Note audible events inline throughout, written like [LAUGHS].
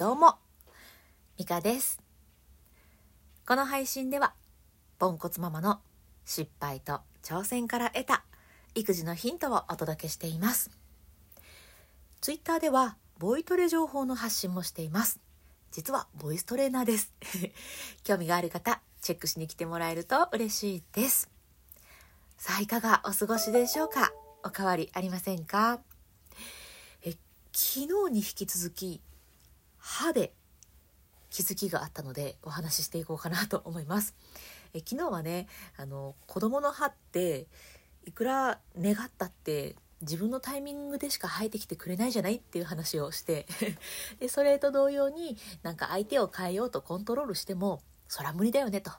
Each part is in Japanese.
どうも、ミカです。この配信では、ポンコツママの失敗と挑戦から得た育児のヒントをお届けしています。ツイッターでは、ボイトレ情報の発信もしています。実は、ボイストレーナーです。[LAUGHS] 興味がある方、チェックしに来てもらえると嬉しいです。さあ、いかがお過ごしでしょうか？お変わりありませんか？え昨日に引き続き歯で気づきがあったのでお話ししていこうかなと思います。え昨日はねあの子供の歯っていくら願ったって自分のタイミングでしか生えてきてくれないじゃないっていう話をして [LAUGHS] でそれと同様になんか相手を変えようとコントロールしてもそら無理だよねと。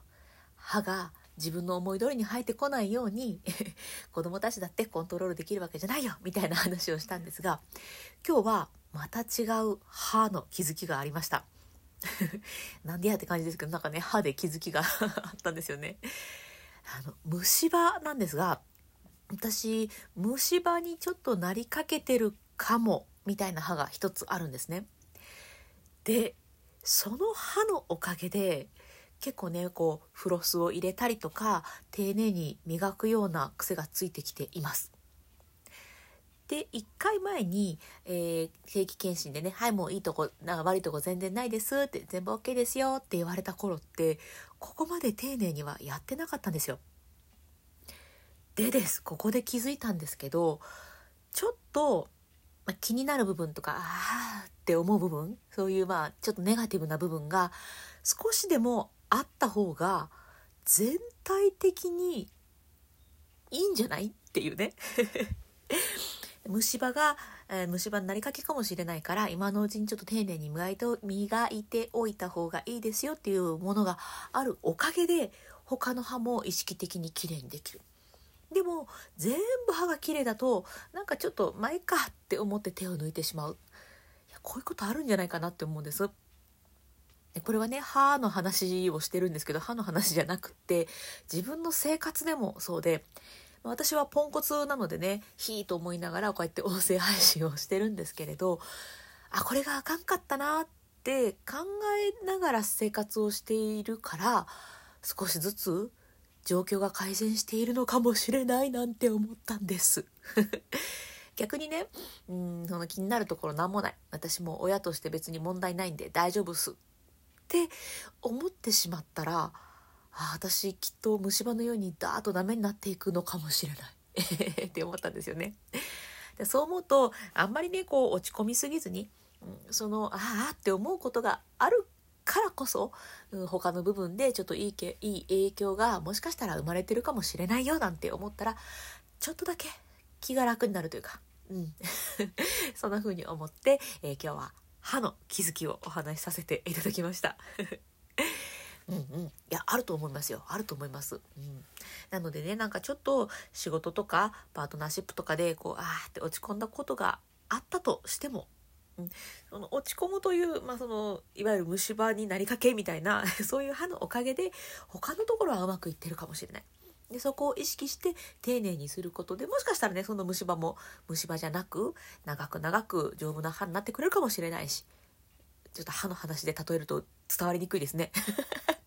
歯が自分の思い通りに生えてこないように [LAUGHS] 子供たちだってコントロールできるわけじゃないよみたいな話をしたんですが今日はまた違う歯の気づきがありました。[LAUGHS] なんでやって感じですけどなんかね歯で気づきが [LAUGHS] あったんですよね。あの虫歯なんですが私虫歯にちょっとなりかけてるかもみたいな歯が一つあるんですね。でその歯のおかげで結構ねこうフロスを入れたりとか丁寧に磨くような癖がついてきています。で1回前に、えー定期検診でね「はいもういいとこなんか悪いとこ全然ないです」って「全部 OK ですよ」って言われた頃ってここまで丁寧にはやってなかったんですよ。でです。ここで気づいたんですけどちょっと、ま気になる部分とかあーって思う部分そういうまあちょっとネガティブな部分が少しでもあった方が全体的にいいんじゃない？っていうね。虫歯が、えー虫歯になりかけかもしれないから今のうちにちょっと丁寧に磨いて磨いておいた方がいいですよっていうものがあるおかげで他の歯も意識的にきれいにできる。でも全部歯が綺麗だとなんかちょっと前かって思って手を抜いてしまういやこういうことあるんじゃないかなって思うんです。これはね歯の話をしてるんですけど歯の話じゃなくって自分の生活でもそうで私はポンコツなのでねひーと思いながらこうやって音声配信をしてるんですけれどあこれがあかんかったなって考えながら生活をしているから少しずつ状況が改善しているのかもしれないなんて思ったんです。[LAUGHS] 逆にねうんその気になるところ何もない私も親として別に問題ないんで大丈夫っすって思ってしまったらあ私きっと虫歯のようにダーッとダメになっていくのかもしれない [LAUGHS] って思ったんですよね。でそう思うとあんまりねこう落ち込みすぎずに、うんそのああって思うことがあるからこそ、うん他の部分でちょっといいけいい影響がもしかしたら生まれてるかもしれないよなんて思ったらちょっとだけ気が楽になるというか、うん、[LAUGHS] そんな風に思って、えー今日は歯の気づきをお話しさせていただきました。うんうん、いやあると思いますよ。あると思います、うん、なのでねなんかちょっと仕事とかパートナーシップとかでこうあーって落ち込んだことがあったとしても、うん、その落ち込むという、まあ、そのいわゆる虫歯になりかけみたいな [LAUGHS] そういう歯のおかげで他のところはうまくいってるかもしれない。でそこを意識して丁寧にすることでもしかしたらねその虫歯も虫歯じゃなく長く長く丈夫な歯になってくれるかもしれないしちょっと歯の話で例えると伝わりにくいですね。[LAUGHS]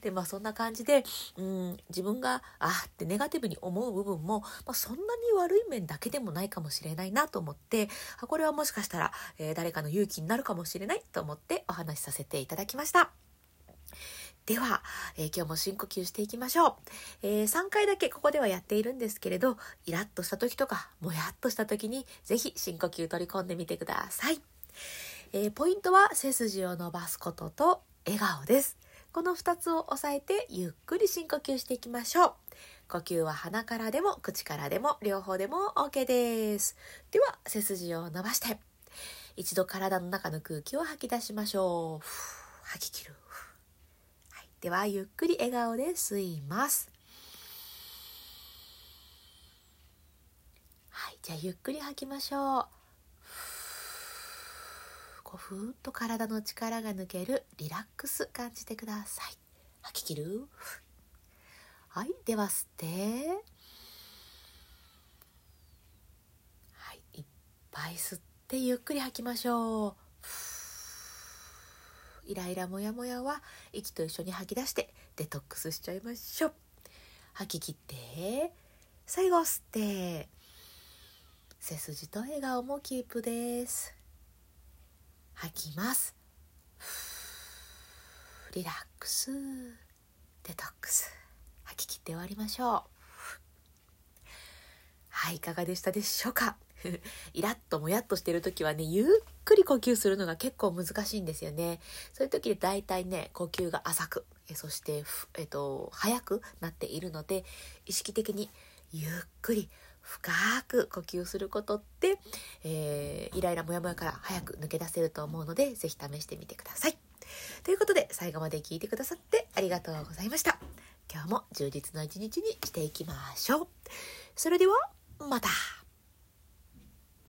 でまあそんな感じで、うん、自分があってネガティブに思う部分も、まあ、そんなに悪い面だけでもないかもしれないなと思ってあこれはもしかしたら、えー誰かの勇気になるかもしれないと思ってお話しさせていただきました。では、えー今日も深呼吸していきましょう、えー3回だけここではやっているんですけれどイラッとした時とかもやっとした時にぜひ深呼吸取り込んでみてください、えーポイントは背筋を伸ばすことと笑顔です。この2つを押さえてゆっくり深呼吸していきましょう。呼吸は鼻からでも口からでも両方でも OK です。では背筋を伸ばして一度体の中の空気を吐き出しましょう吐き切る。はい、ではゆっくり笑顔で吸います。はい。じゃあゆっくり吐きましょう。こうふーっと体の力が抜けるリラックス感じてください。吐き切る？はい。では吸って。はい。いっぱい吸ってゆっくり吐きましょう。イライラモヤモヤは息と一緒に吐き出してデトックスしちゃいましょう。吐き切って最後吸って。背筋と笑顔もキープです。吐きます。リラックス。デトックス。吐き切って終わりましょう。はいいかがでしたでしょうか？[LAUGHS] イラッともやっとしてる時はねゆっくり呼吸するのが結構難しいんですよね。そういう時で大体ね呼吸が浅くえそしてえっと早くなっているので意識的にゆっくり深く呼吸することって、えー、イライラモヤモヤから早く抜け出せると思うので是非試してみてください。ということで最後まで聞いてくださってありがとうございました。今日も充実の一日にしていきましょう。それではまた。